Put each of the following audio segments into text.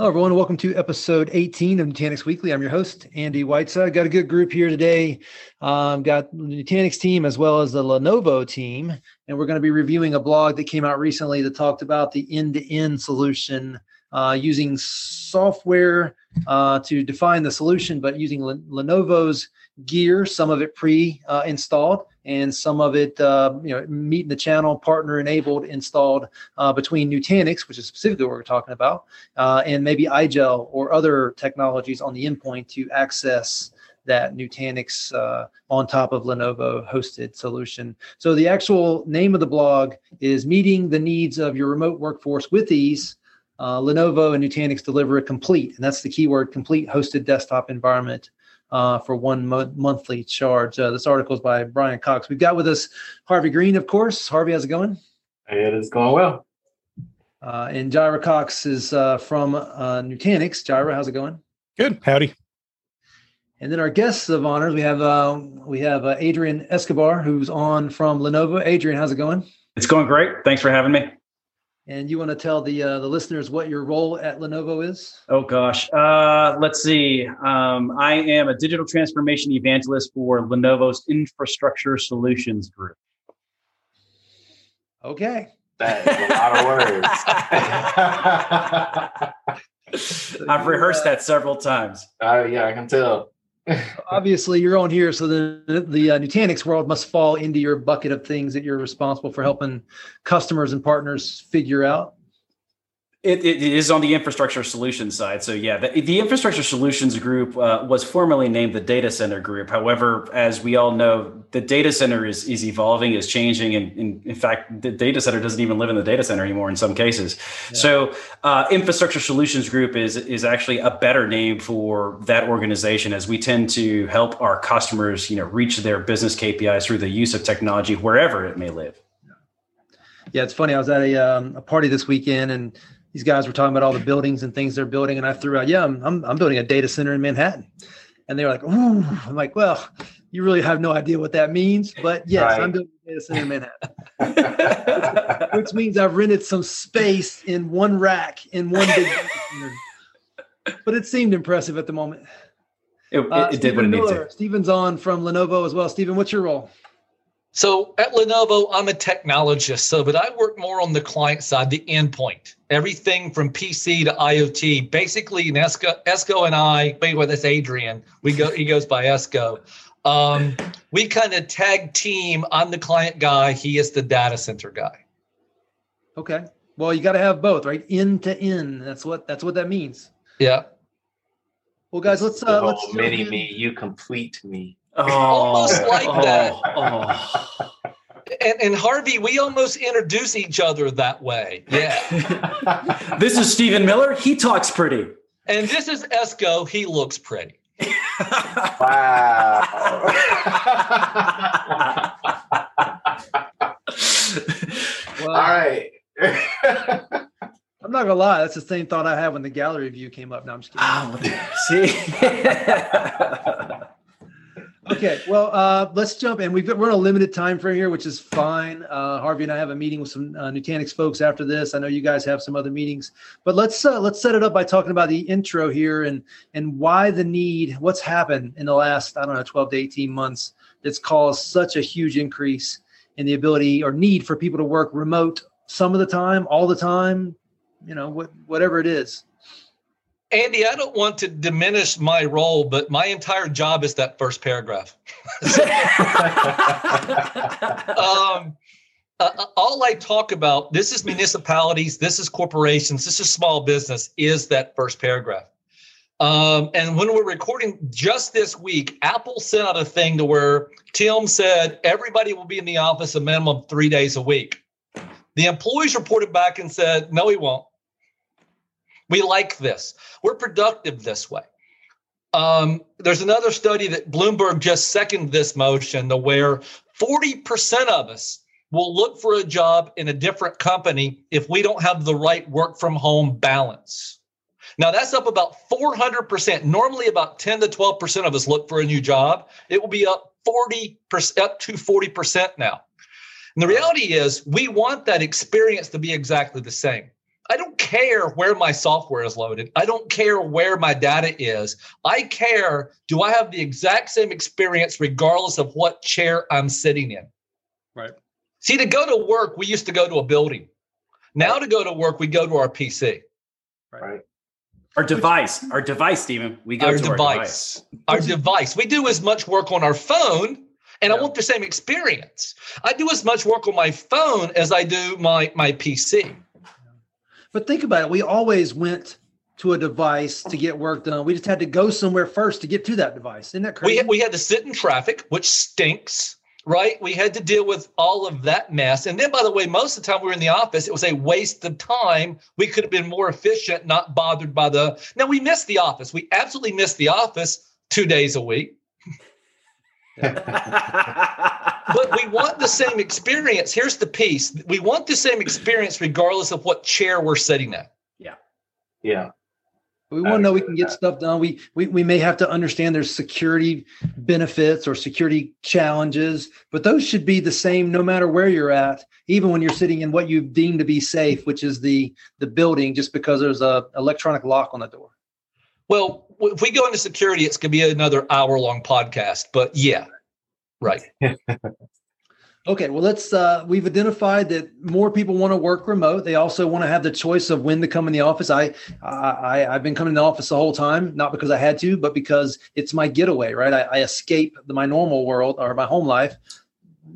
Hello, everyone. Welcome to episode 18 of Nutanix Weekly. I'm your host, Andy Whiteside. Got a good group here today. Um, got the Nutanix team as well as the Lenovo team. And we're going to be reviewing a blog that came out recently that talked about the end to end solution uh, using software uh, to define the solution, but using Lenovo's gear, some of it pre-installed, and some of it, uh, you know, meeting the channel partner enabled installed uh, between Nutanix, which is specifically what we're talking about, uh, and maybe IGEL or other technologies on the endpoint to access that Nutanix uh, on top of Lenovo hosted solution. So the actual name of the blog is Meeting the Needs of Your Remote Workforce with Ease. Uh, Lenovo and Nutanix deliver a complete, and that's the keyword, complete hosted desktop environment uh, for one mo- monthly charge. Uh, this article is by Brian Cox. We've got with us Harvey Green, of course. Harvey, how's it going? It is going well. Uh, and Jirah Cox is uh, from uh, Nutanix. Jirah, how's it going? Good. Howdy. And then our guests of honors, we have uh, we have Adrian Escobar, who's on from Lenovo. Adrian, how's it going? It's going great. Thanks for having me. And you want to tell the uh, the listeners what your role at Lenovo is? Oh gosh, uh, let's see. Um, I am a digital transformation evangelist for Lenovo's Infrastructure Solutions Group. Okay, that is a lot of words. I've rehearsed that several times. Uh, yeah, I can tell. Obviously, you're on here, so the the uh, Nutanix world must fall into your bucket of things that you're responsible for helping customers and partners figure out. It, it is on the infrastructure solutions side. So yeah, the, the infrastructure solutions group uh, was formerly named the data center group. However, as we all know, the data center is is evolving, is changing, and, and in fact, the data center doesn't even live in the data center anymore in some cases. Yeah. So uh, infrastructure solutions group is is actually a better name for that organization, as we tend to help our customers, you know, reach their business KPIs through the use of technology wherever it may live. Yeah, it's funny. I was at a um, a party this weekend and these guys were talking about all the buildings and things they're building, and I threw out, "Yeah, I'm I'm, I'm building a data center in Manhattan," and they were like, "Ooh," I'm like, "Well, you really have no idea what that means, but yes, right. I'm building a data center in Manhattan, which means I've rented some space in one rack in one big." but it seemed impressive at the moment. It, it, uh, it did what it needed to. Stephen's on from Lenovo as well. Stephen, what's your role? So at Lenovo, I'm a technologist. So, but I work more on the client side, the endpoint, everything from PC to IoT. Basically, in Esco, Esco and I, wait, well, that's Adrian. We go, he goes by Esco. Um, we kind of tag team. I'm the client guy. He is the data center guy. Okay. Well, you got to have both, right? End to end. That's what that's what that means. Yeah. Well, guys, let's uh, let's mini me. You complete me. Oh, almost like oh, that. Oh. And, and, Harvey, we almost introduce each other that way. Yeah. this is Stephen Miller. He talks pretty. And this is Esco. He looks pretty. wow. well, All right. I'm not gonna lie, that's the same thought I had when the gallery view came up. Now I'm just kidding. Oh, see. Okay, well, uh, let's jump in. We've got, we're on a limited time frame here, which is fine. Uh, Harvey and I have a meeting with some uh, Nutanix folks after this. I know you guys have some other meetings, but let's uh, let's set it up by talking about the intro here and and why the need. What's happened in the last I don't know 12 to 18 months that's caused such a huge increase in the ability or need for people to work remote some of the time, all the time, you know, what, whatever it is. Andy, I don't want to diminish my role, but my entire job is that first paragraph. um, uh, uh, all I talk about, this is municipalities, this is corporations, this is small business, is that first paragraph. Um, and when we're recording just this week, Apple sent out a thing to where Tim said everybody will be in the office a minimum three days a week. The employees reported back and said, no, he won't. We like this. We're productive this way. Um, there's another study that Bloomberg just seconded this motion, the where 40% of us will look for a job in a different company if we don't have the right work from home balance. Now that's up about 400%. Normally about 10 to 12% of us look for a new job. It will be up 40% up to 40% now. And the reality is we want that experience to be exactly the same. I don't care where my software is loaded. I don't care where my data is. I care do I have the exact same experience regardless of what chair I'm sitting in? Right. See, to go to work, we used to go to a building. Now to go to work, we go to our PC. Right. Our device, our device, Stephen. We go our to device. our device. Our device. device. We do as much work on our phone, and I want the same experience. I do as much work on my phone as I do my my PC. But think about it. We always went to a device to get work done. We just had to go somewhere first to get to that device. Isn't that We crazy? had, we had to sit in traffic, which stinks, right? We had to deal with all of that mess. And then, by the way, most of the time we were in the office, it was a waste of time. We could have been more efficient, not bothered by the. Now, we missed the office. We absolutely missed the office two days a week. But we want the same experience. Here's the piece we want the same experience regardless of what chair we're sitting at. Yeah. Yeah. We want to know we can get stuff done. We, we we may have to understand there's security benefits or security challenges, but those should be the same no matter where you're at, even when you're sitting in what you deem to be safe, which is the the building, just because there's a electronic lock on the door. Well, w- if we go into security, it's going to be another hour long podcast. But yeah, right. Okay, well, let's. Uh, we've identified that more people want to work remote. They also want to have the choice of when to come in the office. I, I, I've been coming in the office the whole time, not because I had to, but because it's my getaway. Right, I, I escape the, my normal world or my home life,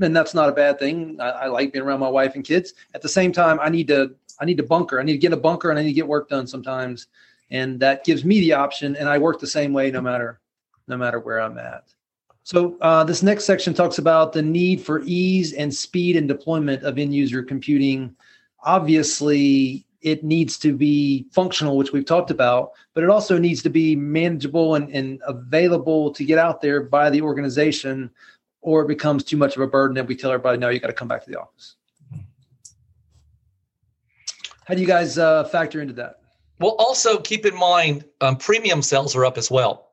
and that's not a bad thing. I, I like being around my wife and kids. At the same time, I need to, I need to bunker. I need to get a bunker, and I need to get work done sometimes, and that gives me the option. And I work the same way, no matter, no matter where I'm at. So uh, this next section talks about the need for ease and speed and deployment of end user computing. Obviously, it needs to be functional, which we've talked about, but it also needs to be manageable and, and available to get out there by the organization, or it becomes too much of a burden and we tell everybody, no, you got to come back to the office. How do you guys uh, factor into that? Well, also keep in mind um, premium sales are up as well.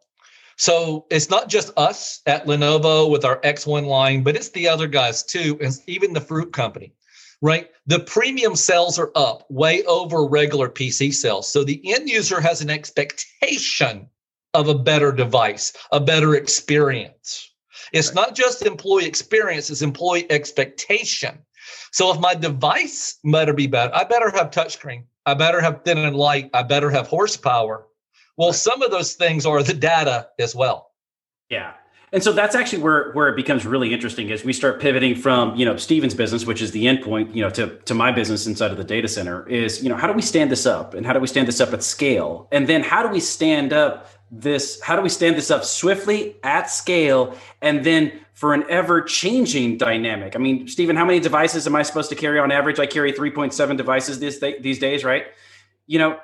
So it's not just us at Lenovo with our X1 line, but it's the other guys too, and even the fruit company, right? The premium sales are up way over regular PC sales. So the end user has an expectation of a better device, a better experience. It's not just employee experience, it's employee expectation. So if my device better be better, I better have touchscreen. I better have thin and light. I better have horsepower. Well, some of those things are the data as well. Yeah. And so that's actually where where it becomes really interesting as we start pivoting from, you know, Stephen's business, which is the endpoint, you know, to, to my business inside of the data center is, you know, how do we stand this up and how do we stand this up at scale? And then how do we stand up this, how do we stand this up swiftly at scale and then for an ever changing dynamic? I mean, Stephen, how many devices am I supposed to carry on average? I carry 3.7 devices this, these days, right? You know,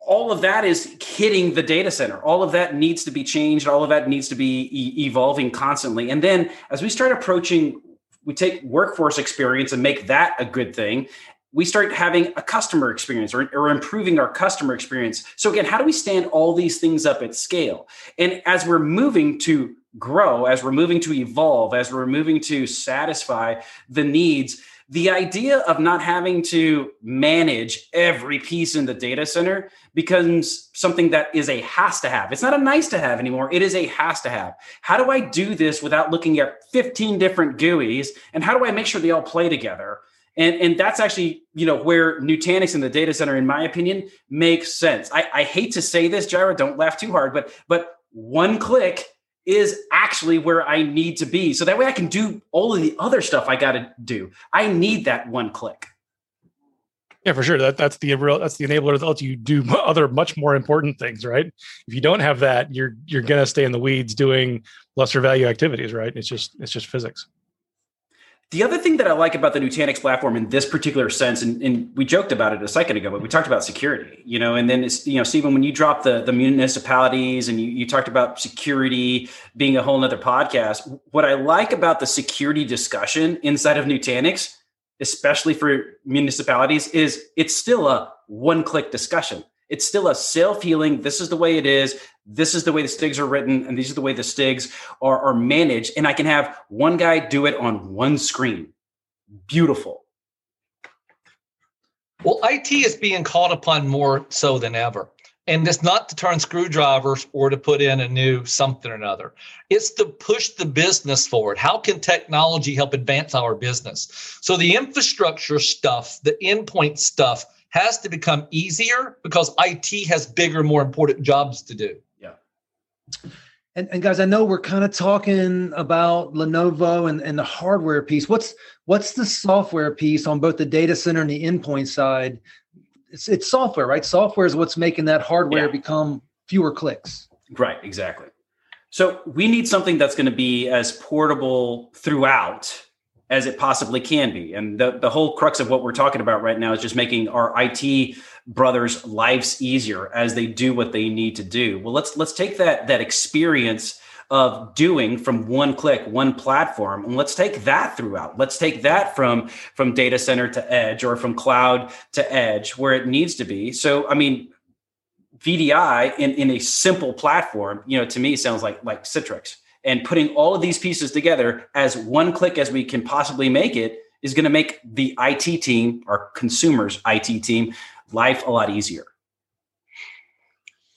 all of that is hitting the data center. All of that needs to be changed. All of that needs to be e- evolving constantly. And then as we start approaching, we take workforce experience and make that a good thing. We start having a customer experience or, or improving our customer experience. So, again, how do we stand all these things up at scale? And as we're moving to grow, as we're moving to evolve, as we're moving to satisfy the needs, the idea of not having to manage every piece in the data center becomes something that is a has to have. It's not a nice to have anymore. It is a has to have. How do I do this without looking at 15 different GUIs? And how do I make sure they all play together? And, and that's actually, you know, where Nutanix and the data center, in my opinion, makes sense. I, I hate to say this, Jirah, don't laugh too hard, but but one click is actually where I need to be. So that way I can do all of the other stuff I got to do. I need that one click. Yeah, for sure. That that's the real that's the enabler that lets you do other much more important things, right? If you don't have that, you're you're gonna stay in the weeds doing lesser value activities, right? It's just it's just physics. The other thing that I like about the Nutanix platform in this particular sense, and, and, we joked about it a second ago, but we talked about security, you know, and then it's, you know, Stephen, when you drop the, the municipalities and you, you talked about security being a whole nother podcast, what I like about the security discussion inside of Nutanix, especially for municipalities, is it's still a one click discussion. It's still a self healing. This is the way it is. This is the way the STIGs are written, and these are the way the STIGs are, are managed. And I can have one guy do it on one screen. Beautiful. Well, IT is being called upon more so than ever. And it's not to turn screwdrivers or to put in a new something or another. It's to push the business forward. How can technology help advance our business? So the infrastructure stuff, the endpoint stuff has to become easier because IT has bigger, more important jobs to do. Yeah. And, and guys, I know we're kind of talking about Lenovo and, and the hardware piece. What's what's the software piece on both the data center and the endpoint side? It's, it's software, right? Software is what's making that hardware Yeah. become fewer clicks. Right, exactly. So we need something that's going to be as portable throughout as it possibly can be. And the, the whole crux of what we're talking about right now is just making our IT brothers' lives easier as they do what they need to do. Well, let's let's take that that experience of doing from one click, one platform, and let's take that throughout. Let's take that from from data center to edge or from cloud to edge where it needs to be. So, I mean, VDI in, in a simple platform, you know, to me sounds like like Citrix. And putting all of these pieces together as one click as we can possibly make it is going to make the IT team, our consumers IT team, life a lot easier.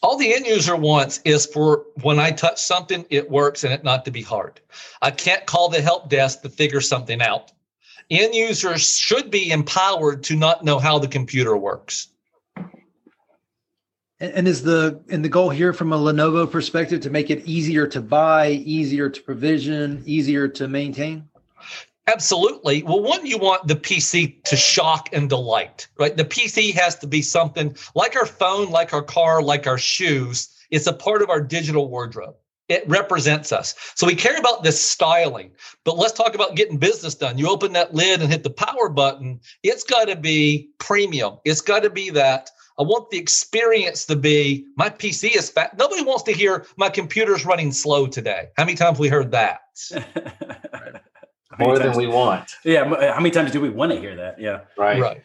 all the end user wants is for when I touch something, it works and it not to be hard. I can't call the help desk to figure something out. End users should be empowered to not know how the computer works. And, is the and the goal here from a Lenovo perspective to make it easier to buy, easier to provision, easier to maintain? Absolutely. Well, one, you want the PC to shock and delight, right? The PC has to be something like our phone, like our car, like our shoes. It's a part of our digital wardrobe. It represents us. So we care about this styling, but let's talk about getting business done. You open that lid and hit the power button. It's got to be premium. It's got to be that. I want the experience to be my PC is fat. Nobody wants to hear my computer's running slow today. How many times we heard that? How many More than times- we want. Yeah, uh, how many times do we want to hear that? Yeah. Right. Right.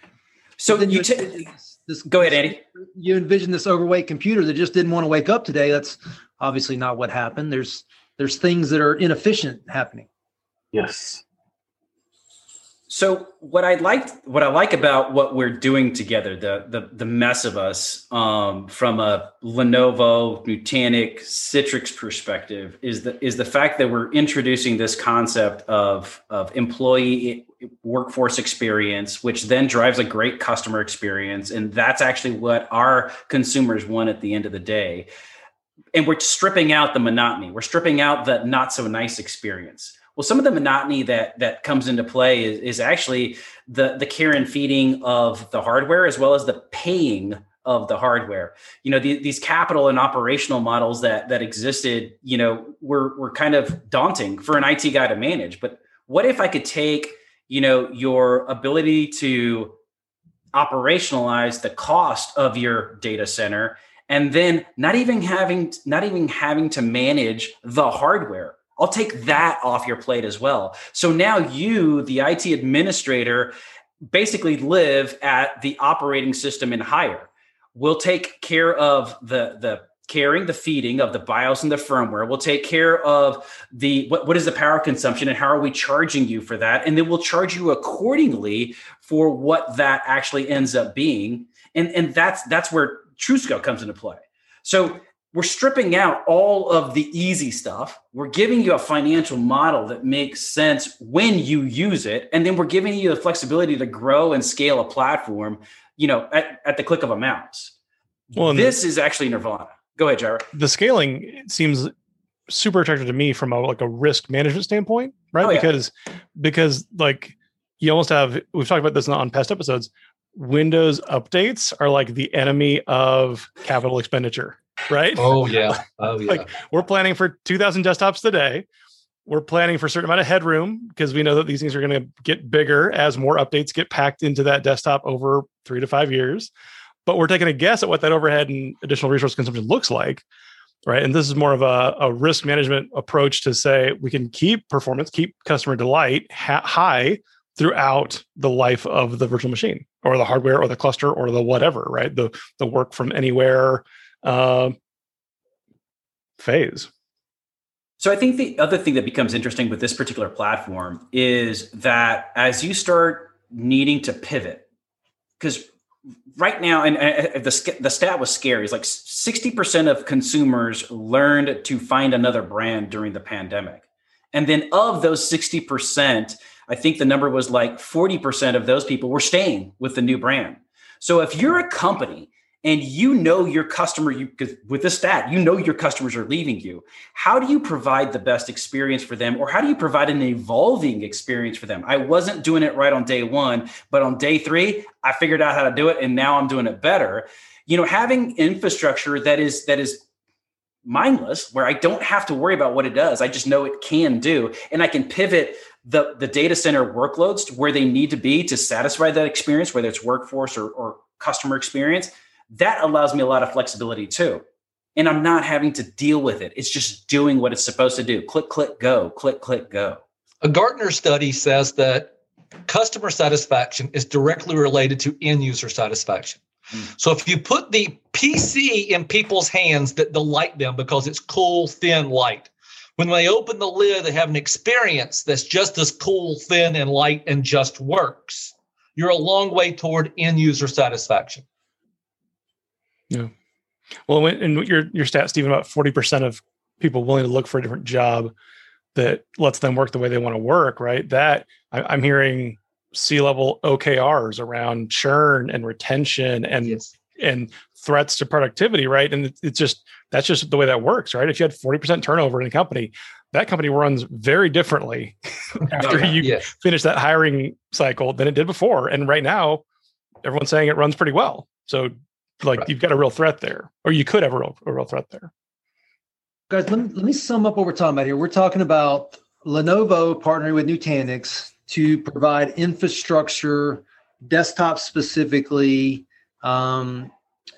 So then you you ta- this, this go ahead, Andy. you envision this overweight computer that just didn't want to wake up today. That's obviously not what happened. There's there's things that are inefficient happening. Yes. So what I liked, what I like about what we're doing together, the the the mess of us, um, from a Lenovo, Nutanix, Citrix perspective, is the is the fact that we're introducing this concept of of employee workforce experience, which then drives a great customer experience, and that's actually what our consumers want at the end of the day. And we're stripping out the monotony. We're stripping out the not so nice experience. Well, some of the monotony that that comes into play is, is actually the the care and feeding of the hardware as well as the paying of the hardware. You know, the, these capital and operational models that that existed, you know, were were kind of daunting for an IT guy to manage. But what if I could take, you know, your ability to operationalize the cost of your data center and then not even having not even having to manage the hardware I'll take that off your plate as well. So now you, the IT administrator, basically live at the operating system and higher. We'll take care of the the carrying the feeding of the BIOS and the firmware. We'll take care of the what, what is the power consumption and how are we charging you for that? And then we'll charge you accordingly for what that actually ends up being. And and that's that's where TruScale comes into play. So we're stripping out all of the easy stuff. We're giving you a financial model that makes sense when you use it. And then we're giving you the flexibility to grow and scale a platform, you know, at, at the click of a mouse. Well, this is actually Nirvana. Go ahead, Jirah. the scaling seems super attractive to me from a like a risk management standpoint, right? Oh, yeah. Because because like you almost have we've talked about this on past episodes. Windows updates are like the enemy of capital expenditure, right? Oh yeah. Oh yeah. Like, We're planning for 2,000 desktops today. We're planning for a certain amount of headroom because we know that these things are going to get bigger as more updates get packed into that desktop over three to five years. But we're taking a guess at what that overhead and additional resource consumption looks like. Right. And this is more of a, a risk management approach to say we can keep performance, keep customer delight ha- high throughout the life of the virtual machine or the hardware or the cluster or the whatever, right? The the work from anywhere uh, phase. So I think the other thing that becomes interesting with this particular platform is that as you start needing to pivot, because right now, and the the stat was scary. It's like sixty percent of consumers learned to find another brand during the pandemic, and then of those sixty percent, I think the number was like forty percent of those people were staying with the new brand. So if you're a company and you know your customer you with this stat you know your customers are leaving you. How do you provide the best experience for them or how do you provide an evolving experience for them? I wasn't doing it right on day one but on day three i figured out how to do it and now i'm doing it better. You know having infrastructure that is that is mindless where i don't have to worry about what it does i just know it can do and i can pivot the, the data center workloads to where they need to be to satisfy that experience whether it's workforce or, or customer experience that allows me a lot of flexibility too. And I'm not having to deal with it. It's just doing what it's supposed to do. Click, click, go, click, click, go. A Gartner study says that customer satisfaction is directly related to end user satisfaction. Mm. So if you put the PC in people's hands that delight them because it's cool, thin, light, when they open the lid, they have an experience that's just as cool, thin, and light and just works. You're a long way toward end user satisfaction. Yeah. Well, and your your stat, Stephen, about forty percent of people willing to look for a different job that lets them work the way they want to work, right? That I, am hearing C-level OKRs around churn and retention and yes. and threats to productivity, right? And it's just that's just the way that works, right? If you had 40% turnover in a company, that company runs very differently oh, after you yes. finish that hiring cycle than it did before. And right now, everyone's saying it runs pretty well. So like right. you've got a real threat there, or you could have a real, a real threat there. Guys, let me, let me sum up what we're talking about here. We're talking about Lenovo partnering with Nutanix to provide infrastructure, desktop specifically. Um,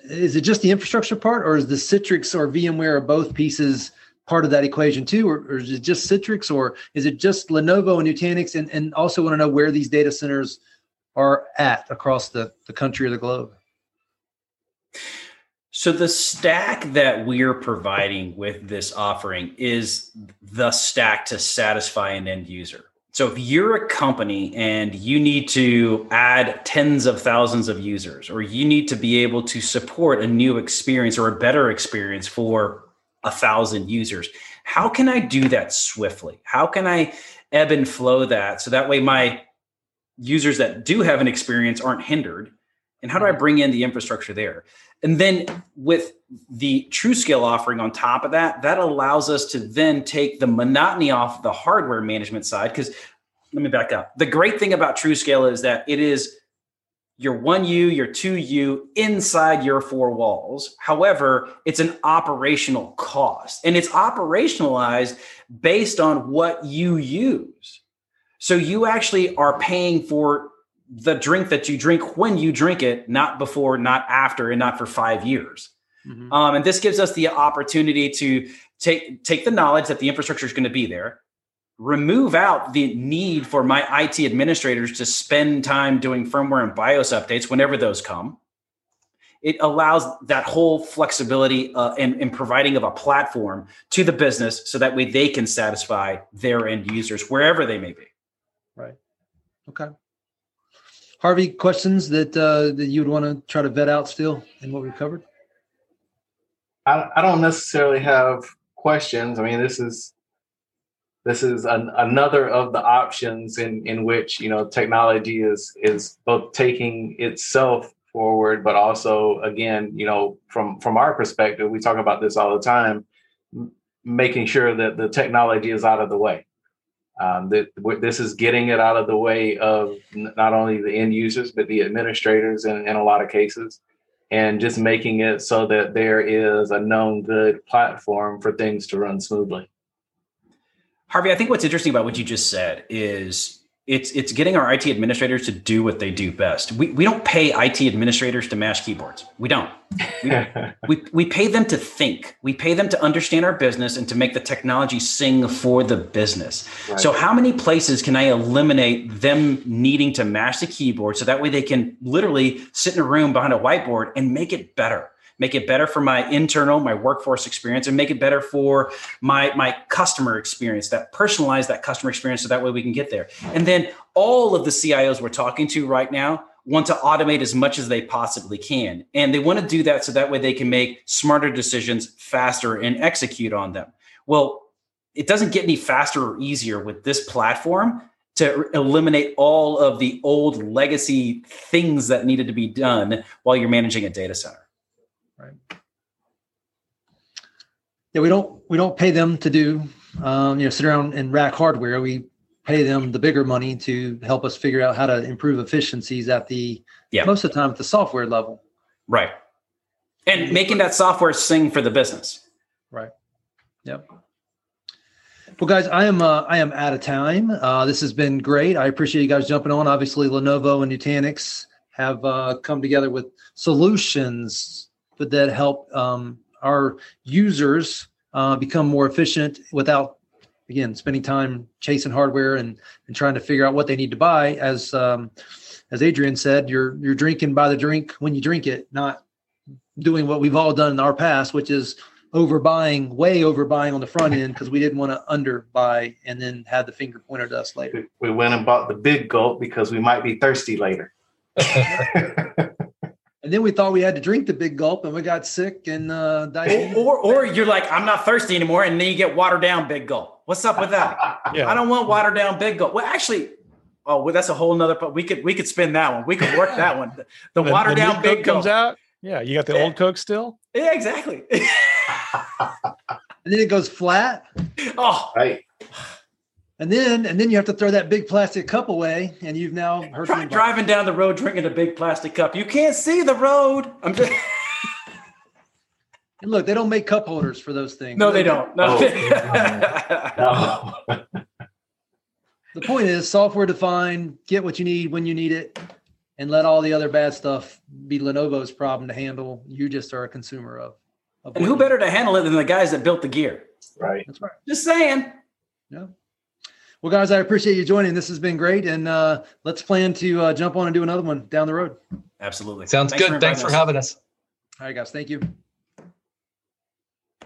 is it just the infrastructure part, or is the Citrix or VMware or both pieces part of that equation too, or, or is it just Citrix, or is it just Lenovo and Nutanix? And, and also want to know where these data centers are at across the, the country or the globe. So the stack that we're providing with this offering is the stack to satisfy an end user. So if you're a company and you need to add tens of thousands of users, or you need to be able to support a new experience or a better experience for a thousand users, how can I do that swiftly? How can I ebb and flow that so that way my users that do have an experience aren't hindered? And how do I bring in the infrastructure there? And then with the TruScale offering on top of that, that allows us to then take the monotony off the hardware management side. Because let me back up. The great thing about TruScale is that it is your 1U, your 2U inside your four walls. However, it's an operational cost and it's operationalized based on what you use. So you actually are paying for the drink that you drink when you drink it, not before, not after, and not for five years. Mm-hmm. Um, and this gives us the opportunity to take take the knowledge that the infrastructure is going to be there, remove out the need for my IT administrators to spend time doing firmware and BIOS updates whenever those come. It allows that whole flexibility uh, and, and providing of a platform to the business so that way they can satisfy their end users wherever they may be. Right. Okay. Harvey, questions that uh, that you would want to try to vet out still in what we've covered? I, I don't necessarily have questions. I mean, this is this is an, another of the options in in which you know technology is is both taking itself forward, but also again, you know, from from our perspective, we talk about this all the time, making sure that the technology is out of the way. Um, that this is getting it out of the way of not only the end users but the administrators in, in a lot of cases, and just making it so that there is a known good platform for things to run smoothly. Harvey, I think what's interesting about what you just said is it's it's getting our IT administrators to do what they do best. We, we don't pay IT administrators to mash keyboards. We don't. We, we, we pay them to think. We pay them to understand our business and to make the technology sing for the business. Right. So how many places can I eliminate them needing to mash the keyboard so that way they can literally sit in a room behind a whiteboard and make it better? Make it better for my internal, my workforce experience, and make it better for my my customer experience. That personalize that customer experience, so that way we can get there. And then all of the CIOs we're talking to right now want to automate as much as they possibly can. And they want to do that so that way they can make smarter decisions faster and execute on them. Well, it doesn't get any faster or easier with this platform to eliminate all of the old legacy things that needed to be done while you're managing a data center. Right. Yeah, we don't we don't pay them to do um, you know sit around and rack hardware. We pay them the bigger money to help us figure out how to improve efficiencies at the yeah. most of the time at the software level. Right. And making that software sing for the business. Right. Yep. Well, guys, I am uh, I am out of time. Uh, this has been great. I appreciate you guys jumping on. Obviously, Lenovo and Nutanix have uh, come together with solutions that help um, our users uh, become more efficient without, again, spending time chasing hardware and and trying to figure out what they need to buy. As um, as Adrian said, you're you're drinking by the drink when you drink it, not doing what we've all done in our past, which is overbuying, way overbuying on the front end because we didn't want to underbuy and then had the finger pointed at us later. We went and bought the big gulp because we might be thirsty later. and then we thought we had to drink the big gulp and we got sick and uh, died. Or, or, or you're like, I'm not thirsty anymore. And then you get watered down big gulp. What's up with that? yeah. I don't want watered down big gulp. Well, actually, oh, well, that's a whole nother, but we could, we could spin that one. We could work that one. The, the watered the down big comes out. Yeah. You got the yeah. old Coke still? Yeah, exactly. and then it goes flat. Oh, right. And then and then you have to throw that big plastic cup away, and you've now heard Try, driving down the road drinking a big plastic cup. You can't see the road. I'm just. and look, they don't make cup holders for those things. No, they don't. No. Oh. no. the point is software defined. Get what you need when you need it, and let all the other bad stuff be Lenovo's problem to handle. You just are a consumer of. And who better to handle it than the guys that built the gear? Right. That's right. Just saying. Yeah. Well, guys, I appreciate you joining. This has been great, and uh, let's plan to uh, jump on and do another one down the road. Absolutely. Sounds Thanks good. For Thanks for having us. All right, guys. Thank you.